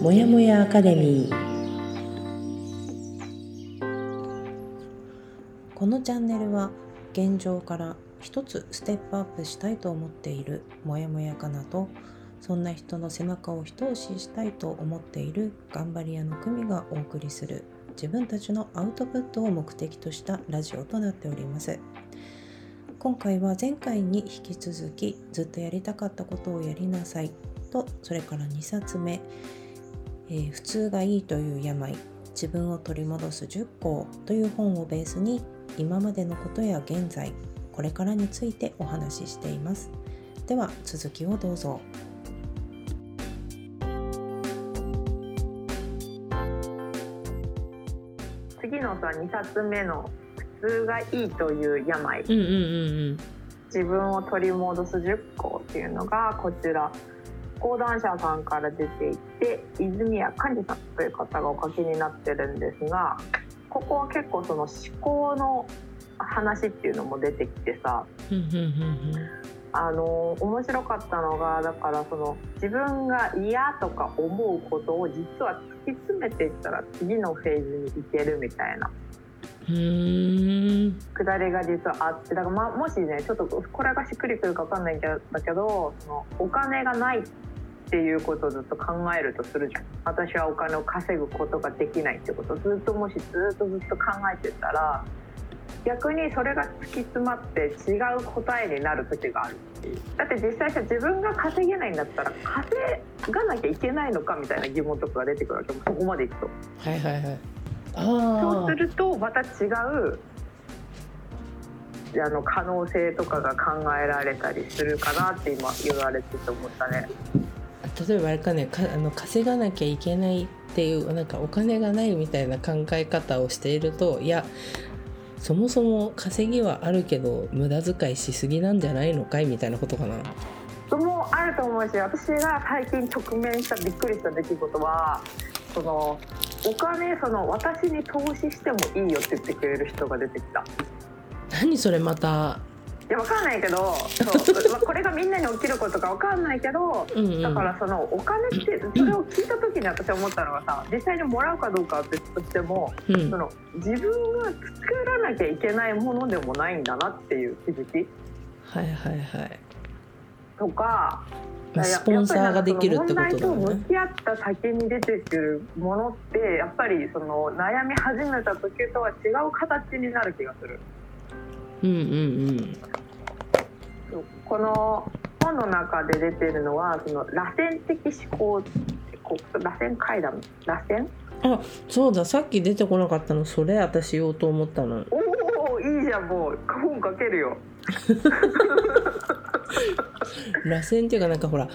もやもやアカデミー。このチャンネルは現状から一つステップアップしたいと思っているもやもやかなとそんな人の背中を一押ししたいと思っている頑張り屋の組がお送りする自分たちのアウトプットを目的としたラジオとなっております。今回は前回に引き続きずっとやりたかったことをやりなさい。とそれから2冊目、えー普通がいいという病。自分を取り戻す10項という本をベースに今までのことや現在これからについてお話ししています。では続きをどうぞ。次のさ2冊目の「普通がいいという病。うんうんうん自分を取り戻す10項」っていうのがこちら講談社さんから出ていて泉谷寛治さんという方がお書きになってるんですがここは結構その思考の話っていうのも出てきてさあの面白かったのがだからその自分が嫌とか思うことを実は突き詰めていったら次のフェーズに行けるみたいな。くだりが実はあってだから、まあ、もしねちょっとこれがしっくりくるか分かんないんだけどそのお金がないっていうことをずっと考えるとするじゃん。私はお金を稼ぐことができないってこと。をずっともしずっとずっと考えてたら逆にそれが突き詰まって違う答えになる時があるっていう。だって実際さ自分が稼げないんだったら稼がなきゃいけないのかみたいな疑問とかが出てくるわけ。もそこまでいくと。はいはいはい。そうするとまた違うあの可能性とかが考えられたりするかなって今言われてて思ったね。例えばあれかねかあの稼がなきゃいけないっていうなんかお金がないみたいな考え方をしているといやそもそも稼ぎはあるけど無駄遣いしすぎなんじゃないのかいみたいなことかな。もあると思うし私が最近直面したびっくりした出来事はそのお金その私に投資してもいいよって言ってくれる人が出てきた。何それまたいやわかんないけどそう。まあこれがみんなに起きることかわかんないけどだからそのお金ってそれを聞いた時に私思ったのがさ実際にもらうかどうかは別としてもうん。その自分が作らなきゃいけないものでもないんだなっていう気づき。はいはいはい。とかまあスポンサーができるってことだやっぱりなんかその問題と向き合った先に出てくるものってやっぱりその悩み始めた時とは違う形になる気がする。うんうんうん。この本の中で出てるのはその螺旋的思考こう螺旋階段螺旋？あそうださっき出てこなかったのそれ私言おうと思ったの。おおいいじゃんもう。本書けるよ。螺旋っていうかなんかほら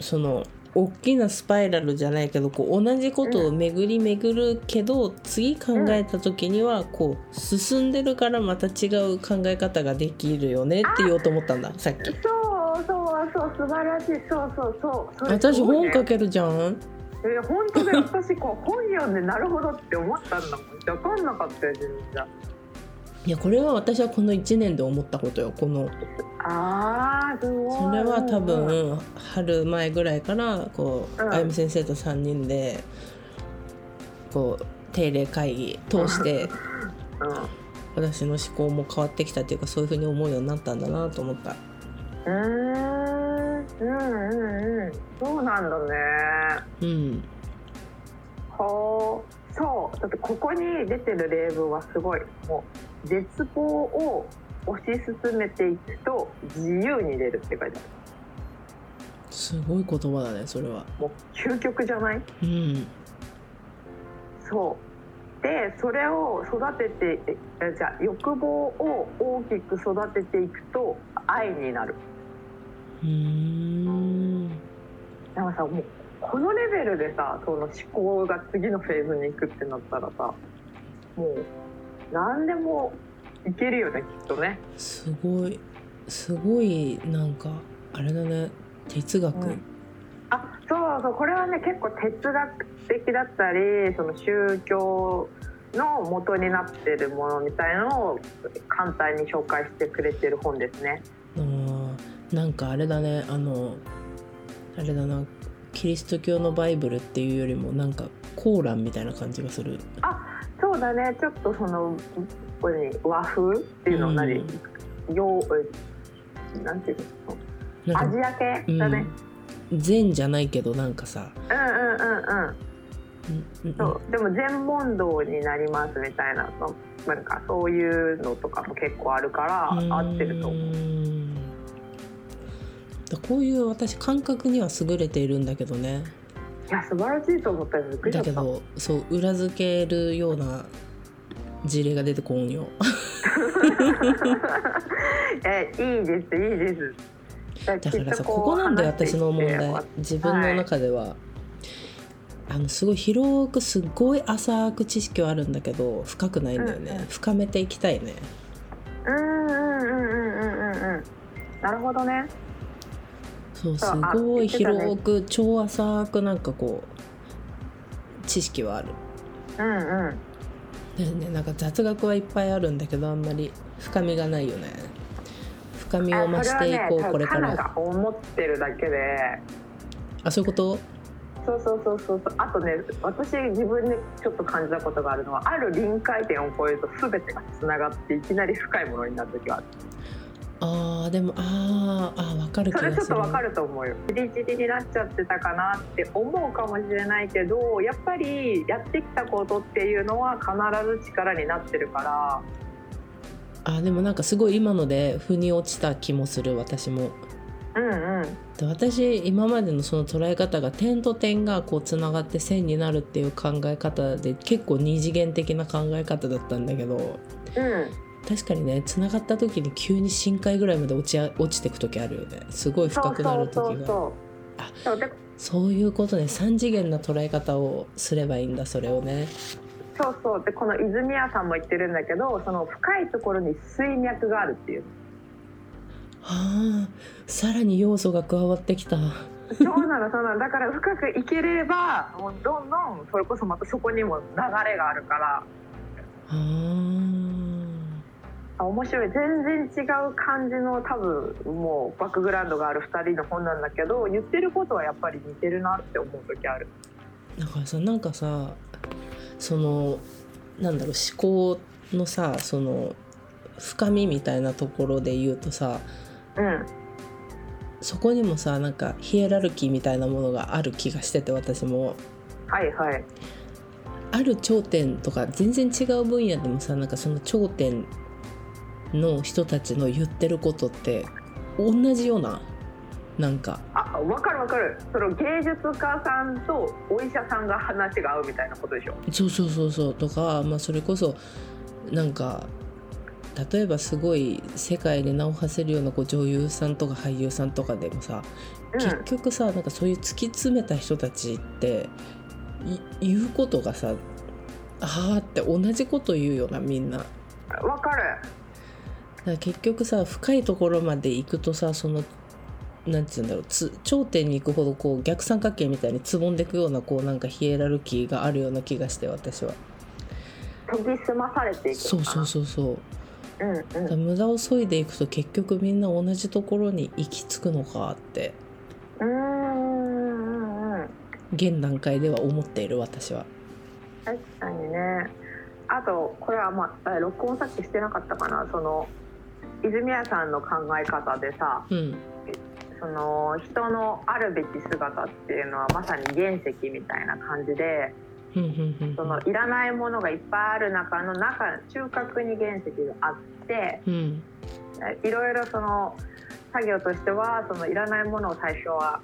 その大きなスパイラルじゃないけどこう同じことを巡り巡るけど、次考えた時にはこう進んでるからまた違う考え方ができるよねって言おうと思ったんださっき。そうそうそう素晴らしい。そうそうそうそれ私本書けるじゃん。え本当だよ。私こう本読んでなるほどって思ったんだもん。分かんなかったよ自分じゃいやこれは私はこの1年で思ったことよこの。あーすごいそれは多うん分春前ぐらいからこう、うん。あゆみ先生と3人でこう定例会議通して私の思考も変わってきたっていうかそういうふうに思うようになったんだなと思った。うんうんうんうん。そうなんだね。うん。ほうそう。だってここに出てる例文はすごいもう絶望を推し進めていくと自由に出るって書いてある。すごい言葉だねそれは。もう究極じゃない？うん。そう。でそれを育ててええじゃあ欲望を大きく育てていくと愛になる。うーんだからさもうこのレベルでさその思考が次のフェーズに行くってなったらさもう何でもいけるよねきっとね。すごいすごいなんかあれだね。哲学、うん。あそうそうこれはね結構哲学的だったりその宗教の元になってるものみたいのを簡単に紹介してくれてる本ですね。あーなんかあれだね。あのあれだな。キリスト教のバイブルっていうよりもなんかコーランみたいな感じがするそうだね。ちょっとそのこれに和風っていうのうん。何、洋えなんていうのアジア系だね、禅じゃないけどなんかさ、うん、うんうんうん。うんうんそうでも全問答になりますみたいなそなんかそういうのとかも結構あるから合ってると思う。こういう私感覚には優れているんだけどねいや素晴らしいと思ったよ。だけどそう裏付けるような事例が出てこんよ。えいいですいいです。だだからさここなんだよ私の問題。自分の中では、あのすごい広くすごい浅く知識はあるんだけど深くないんだよね、うんうん。深めていきたいね。うんうんうんうんうんうんうん。なるほどねそうすごい広く超浅くなんかこう知識はある。うんうん。でねなんか雑学はいっぱいあるんだけどあんまり深みがないよね。深みを増していこう、あこれから。が思ってるだけで。あそういうこと？そうそうそうそう。そうあとね私自分でちょっと感じたことがあるのはある臨界点を超えると全てがつながっていきなり深いものになる時があるあーでもあーあー分かる気それちょっとわかると思うよ。じりじりになっちゃってたかなって思うかもしれないけどやっぱりやってきたことっていうのは必ず力になってるから。あでもなんかすごい今ので腑に落ちた気もする私も。うんうん。で私今までのその捉え方が点と点がこうつながって線になるっていう考え方で結構二次元的な考え方だったんだけど。うん確かにねつながった時に急に深海ぐらいまで落ちあ落ちてく時あるよね。すごい深くなる時が。そうそうそうあそう。でそういうことね。3次元な捉え方をすればいいんだそれをね。そうそう。でこの泉谷さんも言ってるんだけどその深いところに水脈があるっていう。はあさらに要素が加わってきた。そうなのそうなの。だから深くいければもうどんどんそれこそまたそこにも流れがあるから。ああ面白い。全然違う感じの多分もうバックグラウンドがある2人の本なんだけど言ってることはやっぱり似てるなって思う時ある。だからさなんかさそのなんだろう思考のさその深みみたいなところで言うとさうん。そこにもさなんかヒエラルキーみたいなものがある気がしてて私も。はいはい。ある頂点とか全然違う分野でもさなんかその頂点の人たちの言ってることって同じようななんか。あ分かる分かる。その芸術家さんとお医者さんが話が合うみたいなことでしょ？そうそうそうそう。とか、まあ、それこそなんか例えばすごい世界で名を馳せるようなこう女優さんとか俳優さんとかでもさ、うん。結局さなんかそういう突き詰めた人たちってい言うことがさあーって同じこと言うよなみんな。だか分かるら結局さ深いところまで行くとさそのなんて言うんだろうつ頂点に行くほどこう逆三角形みたいにつぼんでいくようなこうなんかヒエラルキーがあるような気がして私は。研ぎ澄まされていくそうそうそうそう。うんうん無駄を削いでいくと結局みんな同じところに行き着くのかってうーんうんうん現段階では思っている私は。確かにねあとこれはまあえ録音さっきしてなかったかなその泉谷さんの考え方でさうん。その人のあるべき姿っていうのはまさに原石みたいな感じでそのいらないものがいっぱいある中の中中核に原石があってうん。いろいろその作業としてはそのいらないものを最初は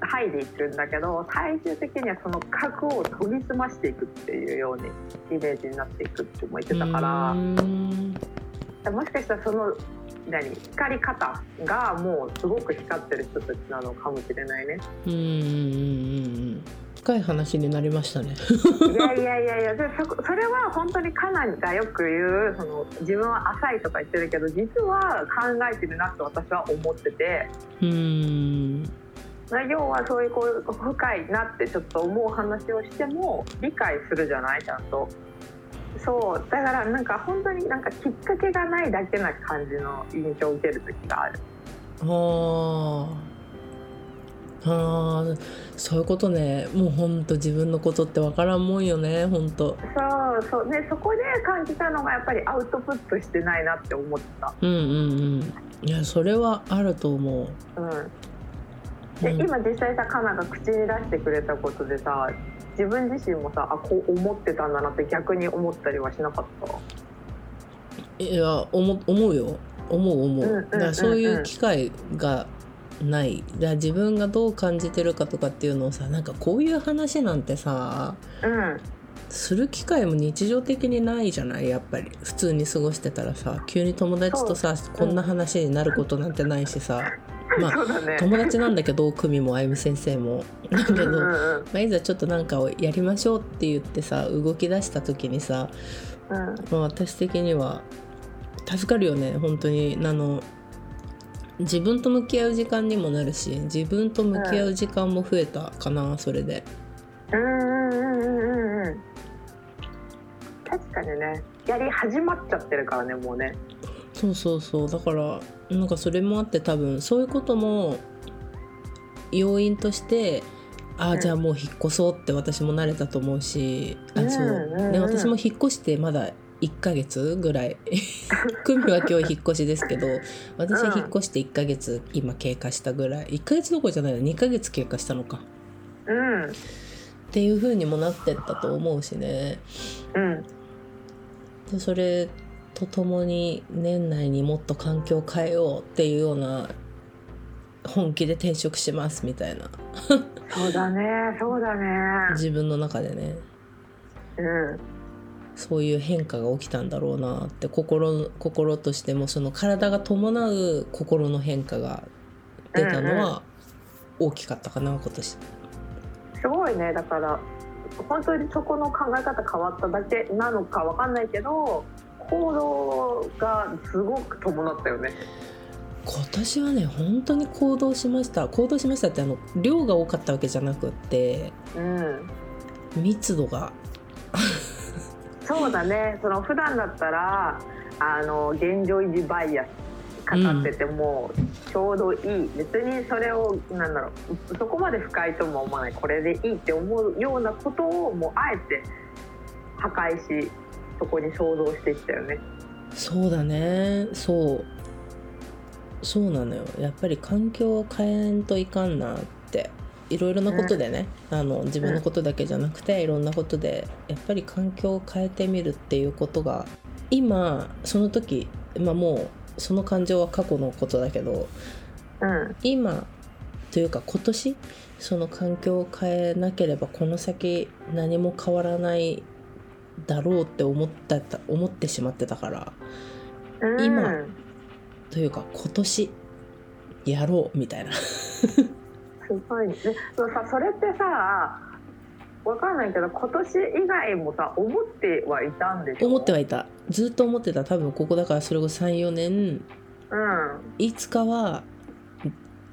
剥いでいくんだけど最終的にはその核を研ぎ澄ましていくっていうようにイメージになっていくっても言ってたからもしかしたらその何光り方がもうすごく光ってる人たちなのかもしれないね。うんうんうんうん深い話になりましたね。いやいやいやいやでそそれは本当にカナがよく言うその自分は浅いとか言ってるけど実は考えてるなって私は思ってて。うーん要はそういうこう深いなってちょっと思う話をしても理解するじゃない？ちゃんとそうだからなんか本当になんかきっかけがないだけな感じの印象を受ける時がある。あーあーそういうことね。もうほんと自分のことって分からんもんよねほんとそうそう。でそこで感じたのがやっぱりアウトプットしてないなって思った。うんうんうん。いやそれはあると思う。うん。で、うん。今実際さカナが口に出してくれたことでさ自分自身もさあこう思ってたんだなって逆に思ったりはしなかった？いや思思うよ。思う思う,、うんうんうんうん。だからそういう機会がない。だから自分がどう感じてるかとかっていうのをさなんかこういう話なんてさうんする機会も日常的にないじゃない？やっぱり。普通に過ごしてたらさ急に友達とさこんな話になることなんてないしさまあね。友達なんだけど久美もあゆみ先生も。だけど、うんうんうん。まあ、いざちょっとなんかをやりましょうって言ってさ動き出した時にさ、うん。まあ、私的には助かるよね。本当にあの自分と向き合う時間にもなるし自分と向き合う時間も増えたかな、それで。うんうんうんうんうんうん。確かにね。やり始まっちゃってるからねもうねそうそうそう。だからなんかそれもあって多分そういうことも要因としてああうん。じゃあもう引っ越そうって私も慣れたと思うし、あそう。ね、私も引っ越してまだ1ヶ月ぐらい久美は今日引っ越しですけど私は引っ越して1ヶ月今経過したぐらい。1ヶ月どころじゃないの？2ヶ月経過したのか。うん。っていう風にもなってったと思うしね。うん。でそれとともに年内にもっと環境を変えようっていうような本気で転職しますみたいな。そうだねそうだね。自分の中でね。うん。そういう変化が起きたんだろうなって心心としてもその体が伴う心の変化が出たのは大きかったかな今年。すごいねだから本当にそこの考え方変わっただけなのかわかんないけど行動がすごく伴ったよね。今年はね本当に行動しました。行動しましたってあの量が多かったわけじゃなくってうん。密度が。そうだね。その普段だったらあの現状維持バイアスかかっててもちょうどいい、別にそれをなんだろうそこまで不快とも思わない。これでいいって思うようなことをもうあえて破壊しそこに想像していったよね。そうだね。そう。そうなのよ。やっぱり環境を変えんといかんなって。いろいろなことでね、あの自分のことだけじゃなくていろんなことでやっぱり環境を変えてみるっていうことが今その時、まあ、もうその感情は過去のことだけどうん。今というか今年その環境を変えなければこの先何も変わらないだろうって思った思ってしまってたからうん。今というか今年やろうみたいな。すごいね。でそのさそれってさわかんないけど今年以外もさ思ってはいたんでしょ？思ってはいた。ずっと思ってた。多分ここだからそれこそ34年。うん。いつかは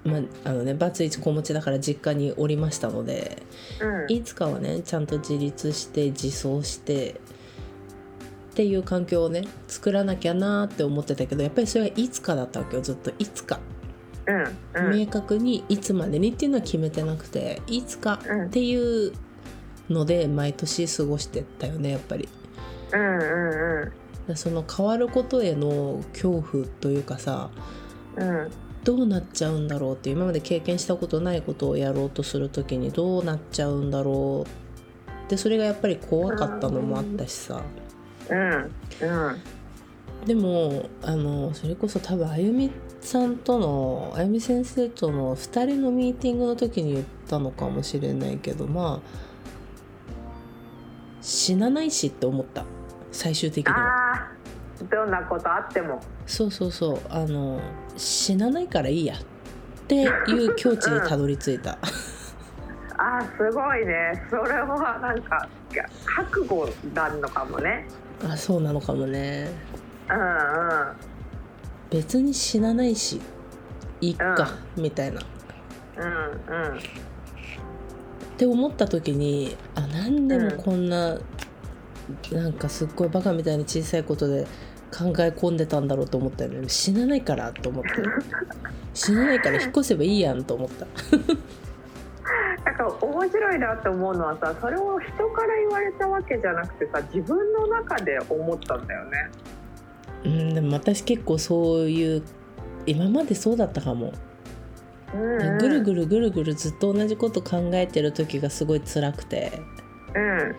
まああのねバツイチ子持ちだから実家におりましたのでうん。いつかはねちゃんと自立して自走してっていう環境をね作らなきゃなーって思ってたけどやっぱりそれはいつかだったわけよずっといつか、うんうん。明確にいつまでにっていうのは決めてなくていつかうんっていうので毎年過ごしてったよねやっぱり。うんうんでその変わることへの恐怖というかさうんうんどうなっちゃうんだろうって今まで経験したことないことをやろうとする時にどうなっちゃうんだろうでそれがやっぱり怖かったのもあったしさ。うんうんでもあのそれこそ多分あゆみさんとのあゆみ先生との2人のミーティングの時に言ったのかもしれないけどまあ死なないしって思った。最終的には。どんなことあってもそうそうそう。あの死なないからいいやっていう境地にたどり着いた。あーすごいね。それはなんか覚悟なのかもね。あそうなのかもね。うんうん。別に死なないしいっか、みたいな。っうんうん。て思った時にあなんでもこんな、なんかすっごいバカみたいに小さいことで考え込んでたんだろうと思ったよね。死なないからと思って。死なないから引っ越せばいいやんと思った。なんか面白いなって思うのはさそれを人から言われたわけじゃなくてさ自分の中で思ったんだよね。うんでも私結構そういう今までそうだったかも、うんうん、ぐるぐるぐるぐるずっと同じこと考えてる時がすごい辛くて。うん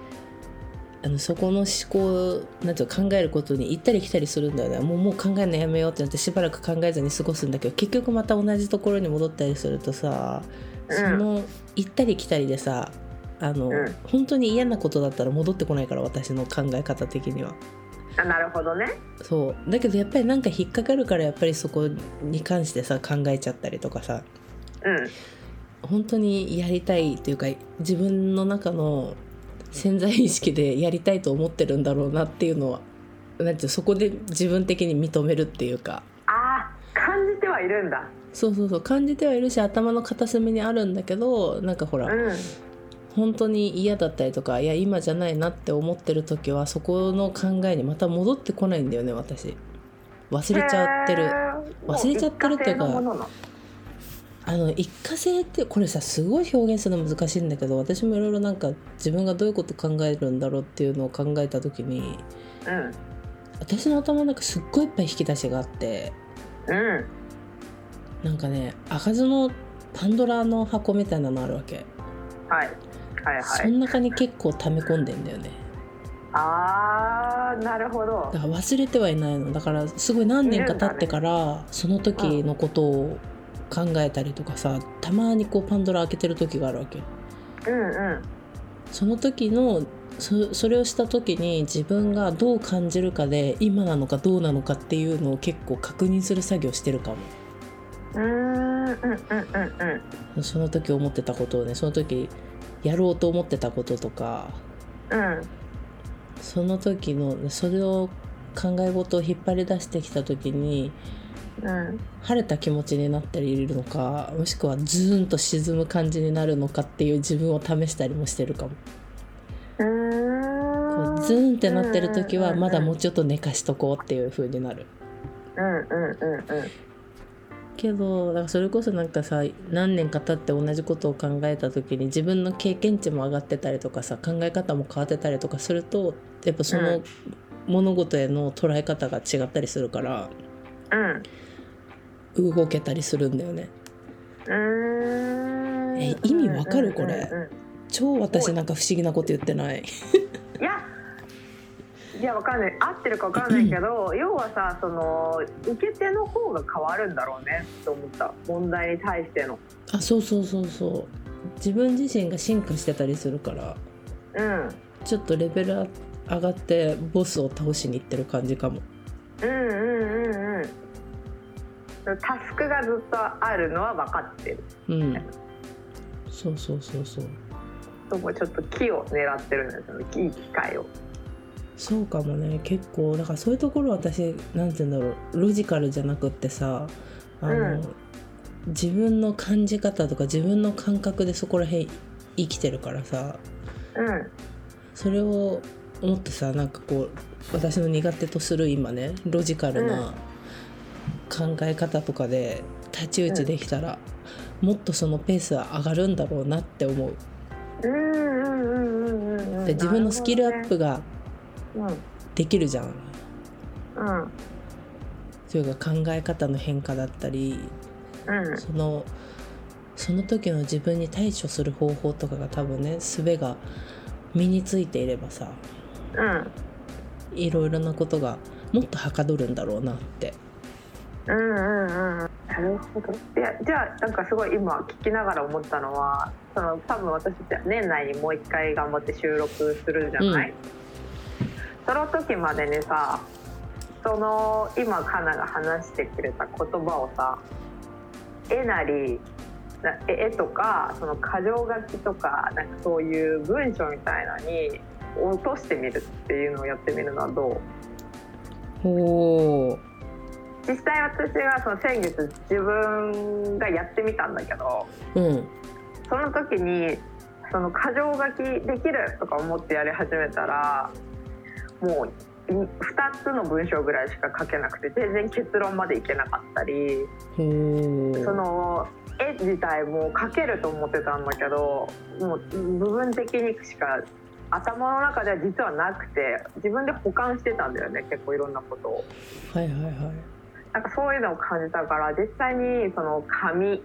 あのそこの思考なんていうか考えることに行ったり来たりするんだよね。もうもう考えるのやめようってなってしばらく考えずに過ごすんだけど結局また同じところに戻ったりするとさ、うん。その行ったり来たりでさあの、うん。本当に嫌なことだったら戻ってこないから私の考え方的には。あなるほどね。そう。だけどやっぱりなんか引っかかるからやっぱりそこに関してさ考えちゃったりとかさ。うん。本当にやりたいというか自分の中の潜在意識でやりたいと思ってるんだろうなっていうのはなんていうそこで自分的に認めるっていうか。あー感じてはいるんだ。そうそうそう感じてはいるし頭の片隅にあるんだけどなんかほら、うん。本当に嫌だったりとかいや今じゃないなって思ってる時はそこの考えにまた戻ってこないんだよね私。忘れちゃってる。忘れちゃってるっていうかあの一過性ってこれさすごい表現するの難しいんだけど私もいろいろなんか自分がどういうこと考えるんだろうっていうのを考えた時にうん私の頭の中すっごいいっぱい引き出しがあってうんなんかね開かずのパンドラの箱みたいなのあるわけ、はいはいはい。その中に結構溜め込んでんだよねあーなるほどだ。から忘れてはいないのだからすごい何年か経ってからその時のことを考えたりとかさたまにこうパンドラ開けてる時があるわけ。うんうん。その時のそそれをした時に自分がどう感じるかで今なのかどうなのかっていうのを結構確認する作業してるかも。うーんうんうんうんうん。その時思ってたことをねその時やろうと思ってたこととか。うん。その時のそれを考え事を引っ張り出してきた時にうん晴れた気持ちになったりいるのかもしくはズーンと沈む感じになるのかっていう自分を試したりもしてるかも。うーんこうズーンってなってる時はまだもううちょっと寝かしとこうっていう風になる。んうんうんうんけどだからそれこそなんかさ何年か経って同じことを考えた時に自分の経験値も上がってたりとかさ考え方も変わってたりとかするとやっぱそうのん物事への捉え方が違ったりするからうん動けたりするんだよね。え意味わかるこれ？超私なんか不思議なこと言ってない。いや。いやわかんない。合ってるかわかんないけど要はさその受け手の方が変わるんだろうねと思った。問題に対しての。あそうそうそうそう。自分自身が進化してたりするから。うん。ちょっとレベル上がってボスを倒しにいってる感じかも。うんうんうんうんタスクがずっとあるのは分かってる。うん。そうそうそうそう。ともちょっと木を狙ってるんですよね。いい機会を。そうかもね。結構だからそういうところ私なんて言うんだろう。ロジカルじゃなくってさあの、うん。自分の感じ方とか自分の感覚でそこら辺生きてるからさ。うん。それをもっとさなんかこう私の苦手とする今ねロジカルな考え方とかで太刀打ちできたら、もっとそのペースは上がるんだろうなって思う。うんうんうんうんうんうんで自分のスキルアップができるじゃん。ほどねというか考え方の変化だったりうんうんそのその時の自分に対処する方法とかが多分ね術が身についていればさうんいろいろなことがもっとはかどるんだろうなってうんうんうん。なるほど。いやじゃあなんかすごい今聞きながら思ったのはその多分私たちは年内にもう一回頑張って収録するじゃない、その時までにさその今カナが話してくれた言葉をさ絵なりな絵とかその箇条書きとかなんかそういう文章みたいなのに落としてみるっていうのをやってみるのはどう？おお実際私がその先月自分がやってみたんだけどうん。その時にその箇条書きできるとか思ってやり始めたらもう2つの文章ぐらいしか書けなくて全然結論までいけなかったりその絵自体も描けると思ってたんだけどもう部分的にしか頭の中では実はなくて自分で保管してたんだよね結構いろんなことを。はいはいはいなんかそういうのを感じたから実際にその紙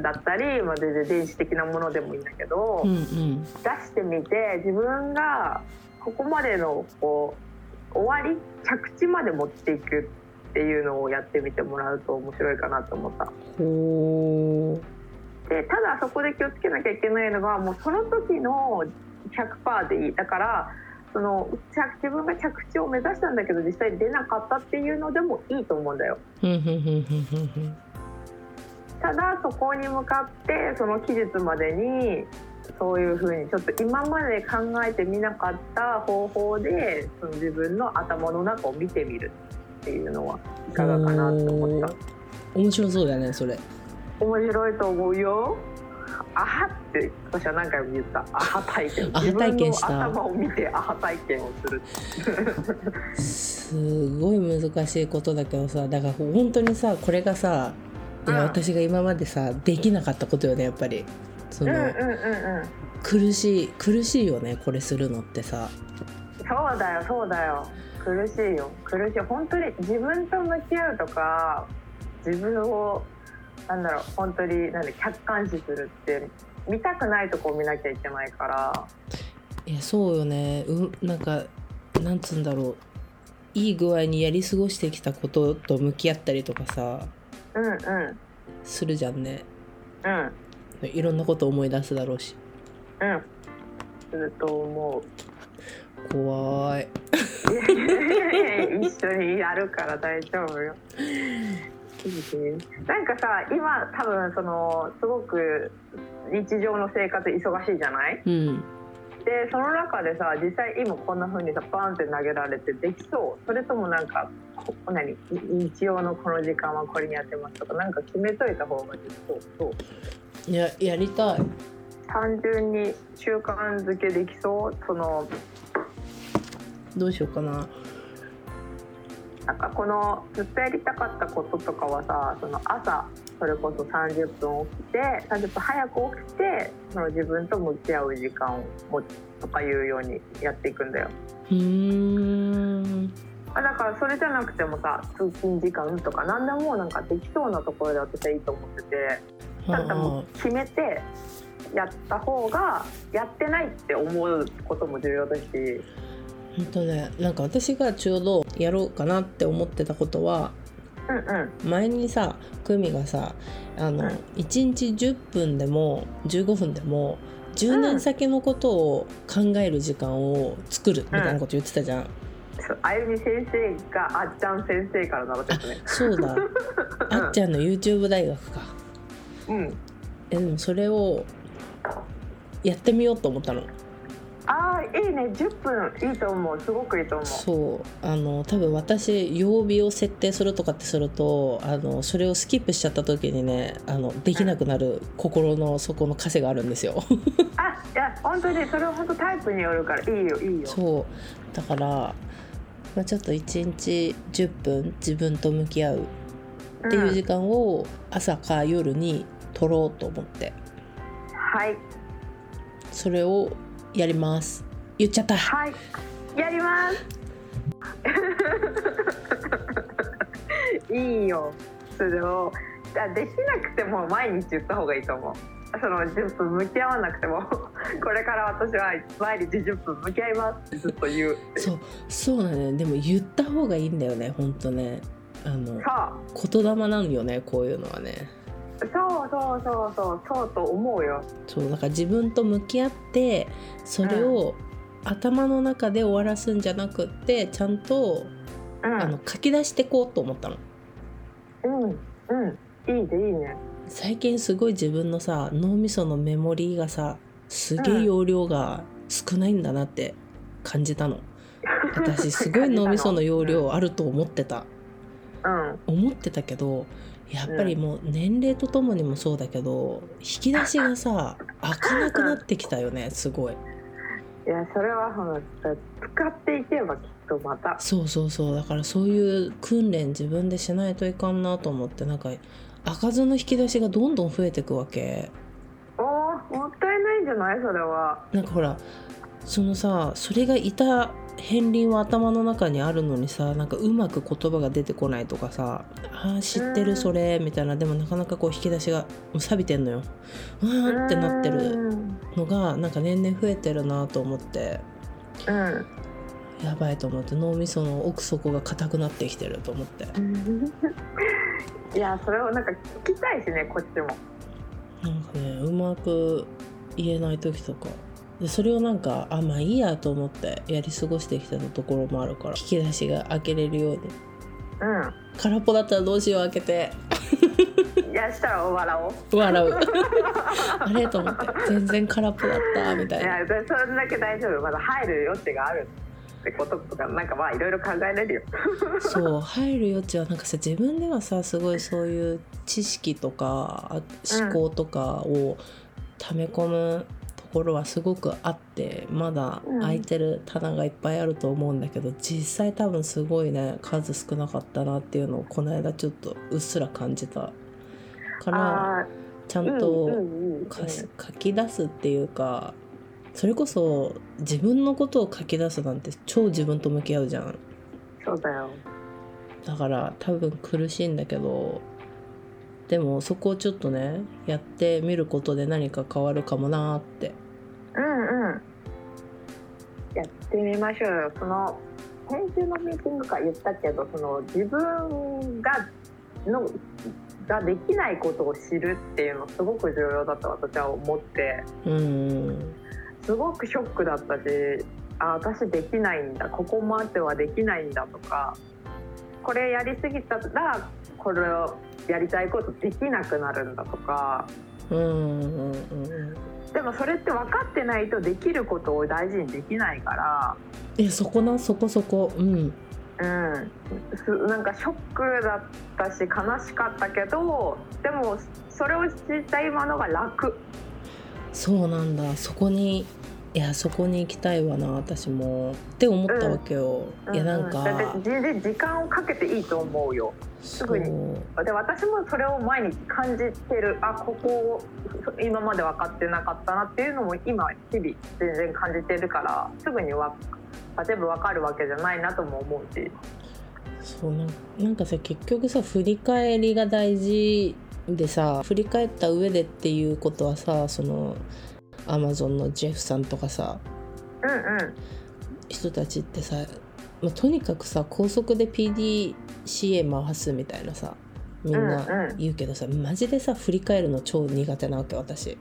だったり、まあ、全然電子的なものでもいいんだけど、うんうん。出してみて自分がここまでのこう終わり着地まで持っていくっていうのをやってみてもらうと面白いかなと思った。ほでただそこで気をつけなきゃいけないのがもうその時の100%でいい。だからその着自分が着地を目指したんだけど実際出なかったっていうのでもいいと思うんだよ。ただそこに向かってその期日までにそういうふうにちょっと今まで考えてみなかった方法でその自分の頭の中を見てみるっていうのはいかがかなと思った。面白そうだねそれ。面白いと思うよアハって私は何回も言った。アハ体験。アハ体験した。自分の頭を見てアハ体験をするすごい難しいことだけどさだから本当にさこれがさいやうん。私が今までさできなかったことよねやっぱり。その、うんうんうんうん。苦しい苦しいよねこれするのってさ。そうだよそうだよ。苦しいよ。苦しい。本当に自分と向き合うとか自分をなんだろう本当になんで客観視するって見たくないとこを見なきゃいけないから。いやそうよね。うなんかなんつうんだろう。いい具合にやり過ごしてきたことと向き合ったりとかさ。うんうん。するじゃんね。うん。いろんなこと思い出すだろうし。うん。すると思う。怖い。一緒にやるから大丈夫よ。なんかさ今多分そのすごく日常の生活忙しいじゃない？うん。でその中でさ実際今こんな風にさバンって投げられてできそう？それともなんかこ何？日曜のこの時間はこれにやってますとかなんか決めといた方ができそうそう。いややりたい。単純に習慣づけできそう？そのどうしようかななんかこのずっとやりたかったこととかはさその朝それこそ30分起きて30分早く起きてその自分と向き合う時間を持つとかいうようにやっていくんだよ。うーんあだからそれじゃなくてもさ通勤時間とか何でもなんかできそうなところで私はいいと思っててただもう決めてやった方がやってないって思うことも重要だし。本当ねなんか私がちょうどやろうかなって思ってたことはうんうん。前にさ久美がさあの、うん。1日10分でも15分でも10年先のことを考える時間を作るみたいなこと言ってたじゃん、そうあゆみ先生があっちゃん先生から習ってたね。そうだ。あっちゃんの YouTube 大学か。うん。えでもそれをやってみようと思ったのああいいね。10分いいと思う。すごくいいと思う。そう。あの多分私曜日を設定するとかってするとあのそれをスキップしちゃった時にねあのできなくなる心の底の枷があるんですよ。あいや本当にそれは本当タイプによるからいいよいいよ。そう。だから、まあ、ちょっと1日10分自分と向き合うっていう時間を朝か夜に取ろうと思って。はい。それをやります。言っちゃった。はい。やります。いいよ。それをあできなくても毎日言った方がいいと思う。その10分向き合わなくても。これから私は毎日10分向き合いますってずっと言うそう。そうだね。でも言った方がいいんだよね。ほんとね。あの言霊なんよね。こういうのはねそうそうそうそうそうと思うよ。そうだから自分と向き合ってそれを頭の中で終わらすんじゃなくってちゃんと、うん。あの書き出してこうと思ったの。うんうん。いいでいいね。最近すごい自分のさ脳みそのメモリーがさすげえ容量が少ないんだなって感じたの。私すごい脳みその容量あると思ってた。うん。思ってたけどやっぱりもう年齢とともにもそうだけど引き出しがさ開かなくなってきたよねすごい。いやそれはその使っていけばきっとまた。そうそうそう。だからそういう訓練自分でしないといかんなと思ってなんか開かずの引き出しがどんどん増えていくわけ。おーもったいないんじゃない？それは。なんかほらそのさそれがいた片鱗は頭の中にあるのにさなんかうまく言葉が出てこないとかさ「あー知ってるそれ」みたいなでもなかなかこう引き出しがもう錆びてんのよ。わーってなってるうん。のがなんか年々増えてるなと思って。うん。やばいと思って脳みその奥底が硬くなってきてると思って。いやそれをなんか聞きたいしねこっちも。なんかねうまく言えない時とかでそれをなんかあまあいいやと思ってやり過ごしてきたところもあるから引き出しが開けれるように。う空っぽだったらどうしよう開けて。んいやしたら笑おう。笑う。あれと思って。全然空っぽだったみたいな。いやでそれだけ大丈夫。まだ入る余地がある。ってこととかなんかまあいろいろ考えれるよ。そう入る余地はなんかさ自分ではさすごいそういう知識とかあ思考とかを溜め込むところはすごくあってまだ空いてる棚がいっぱいあると思うんだけど実際多分すごいね数少なかったなっていうのをこの間ちょっとうっすら感じた。からあちゃあんと書き出すっていうかそれこそ自分のことを書き出すなんて超自分と向き合うじゃん。そうだよ。だから多分苦しいんだけどでもそこをちょっとねやってみることで何か変わるかもなーって。うんうんやってみましょう。よその先週のミーティングか言ったけどその自分がのができないことを知るっていうのすごく重要だと私は思って。うんすごくショックだったしあ私できないんだここまではできないんだとかこれやりすぎたらこれをやりたいことできなくなるんだとか。うん。でもそれって分かってないとできることを大事にできないから。えそこな？そこそこ。うん。うん、すなんかショックだったし悲しかったけどでもそれを知った今のが楽。そうなんだ。そこにいやそこに行きたいわな私も。って思ったわけよ、いやなんうだってか全然時間をかけていいと思うよ。そぐに。うで私もそれを毎日感じてる。あここを今まで分かってなかったなっていうのも今日々全然感じてるからすぐにわ全部分かるわけじゃないなとも思うし。そうなんなんかさ結局さ振り返りが大事でさ振り返った上でっていうことはさそのアマゾンのジェフさんとかさうんうん人たちってさ、まあ、とにかくさ高速で PDCA 回すみたいなさみんうんうなん言うけどさ、マジでさ振り返るの超苦手なわけ私。い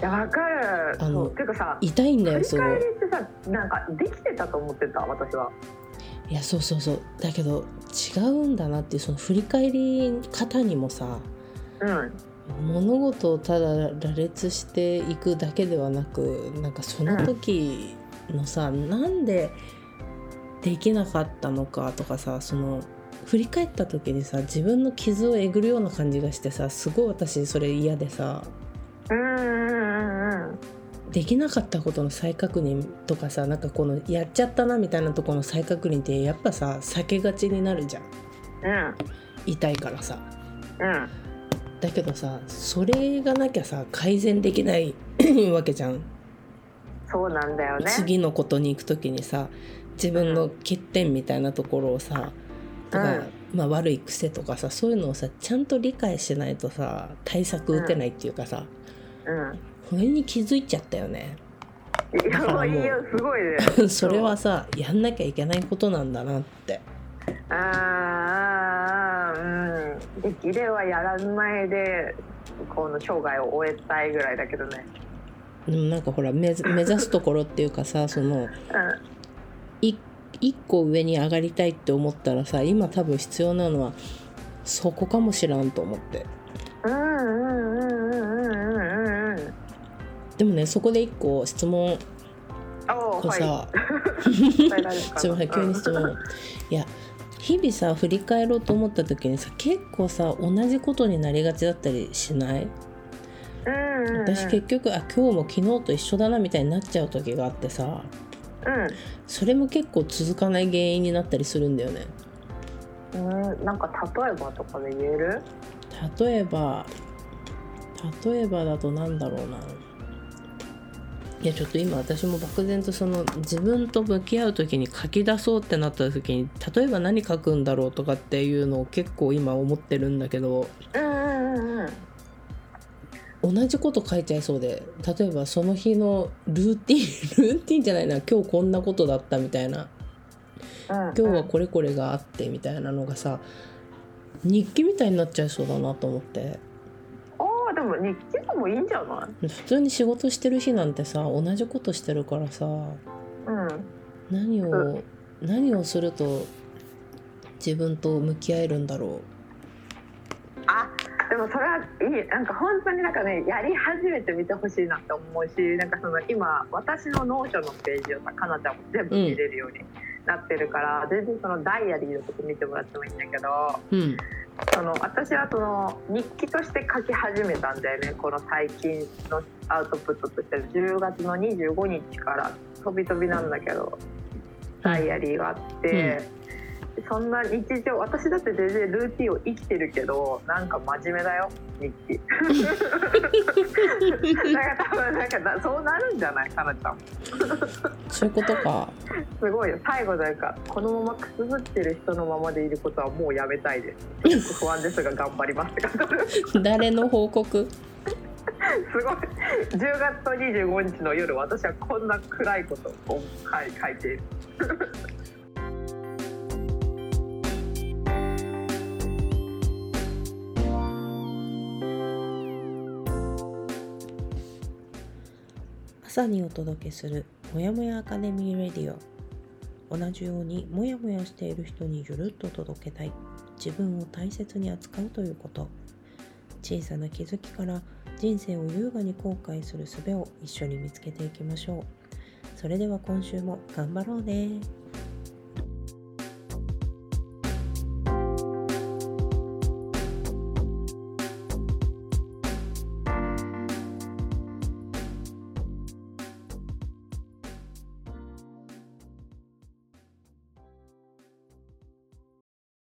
や分かる。あのそうていうかさ痛いんだ振りよすごい返りってさなんかできてたと思ってた私は。いやそうそうそう。だけど違うんだなっていうその振り返り方にもさうん物事をただ羅列していくだけではなくなんかその時のさ、なんでできなかったのかとかさその振り返った時にさ自分の傷をえぐるような感じがしてさすごい私それ嫌でさうんうんうんうん。できなかったことの再確認とかさなんかこのやっちゃったなみたいなところの再確認ってやっぱさ避けがちになるじゃん。うん。痛いからさ。うんだけどさそれがなきゃさ改善できない わけじゃん。そうなんだよね。次のことに行く時にさ自分の欠点みたいなところをさ、とか、まあ、悪い癖とかさそういうのをさちゃんと理解しないとさ対策打てないっていうかさ、うん。これに気づいちゃったよね。いやいやすごいね。それはさやんなきゃいけないことなんだなってあーうん。できればやらないでこの生涯を終えたいぐらいだけどね。でもなんかほら目 目指すところっていうかさそのうん。い一個上に上がりたいって思ったらさ今多分必要なのはそこかもしらんと思って。うんうんうんうんうんうんうんでもねそこで一個質問をさ、はい。すいません急に質問、いや日々さ振り返ろうと思った時にさ結構さ同じことになりがちだったりしない？うんうんうん。私結局あ今日も昨日と一緒だなみたいになっちゃう時があってさそれも結構続かない原因になったりするんだよね。うんうん。なんか例えばとかで言える？例えば例えばだとなんだろうないやちょっと今私も漠然とその自分と向き合う時に書き出そうってなった時に例えば何書くんだろうとかっていうのを結構今思ってるんだけどうんうんうん同じこと書いちゃいそうで例えばその日のルーティンルーティンじゃないな今日こんなことだったみたいな。今日はこれこれがあってみたいなのがさ日記みたいになっちゃいそうだなと思っても日記でもいいんじゃない？普通に仕事してる日なんてさ同じことしてるからさうん。何を何をすると自分と向き合えるんだろあでもそれはいい。なんか本当になんかねやり始めてみてほしいなって思うしなんかその今私の Notion のページをさかなちゃんも全部見れるようになってるから、全然そのダイアリーのこと見てもらってもいいんだけどううん。その私はその日記として書き始めたんだよねこの最近のアウトプットとして。10月の25日から飛び飛びなんだけどダイアリーがあって、そんな日常私だって全然ルーティンを生きてるけどなんか真面目だよ日記なんか多分なんかなそうなるんじゃない？かなちゃん。もそういうことか。すごいよ。最後なんかこのままくすぶってる人のままでいることはもうやめたいです。不安ですが頑張ります 誰の報告？すごい。10月と25日の夜私はこんな暗いことを書い書いている朝にお届けするもやもやアカデミーレディオ。同じようにもやもやしている人にゆるっと届けたい。自分を大切に扱うということ。小さな気づきから人生を優雅に後悔する術を一緒に見つけていきましょう。それでは今週も頑張ろうね。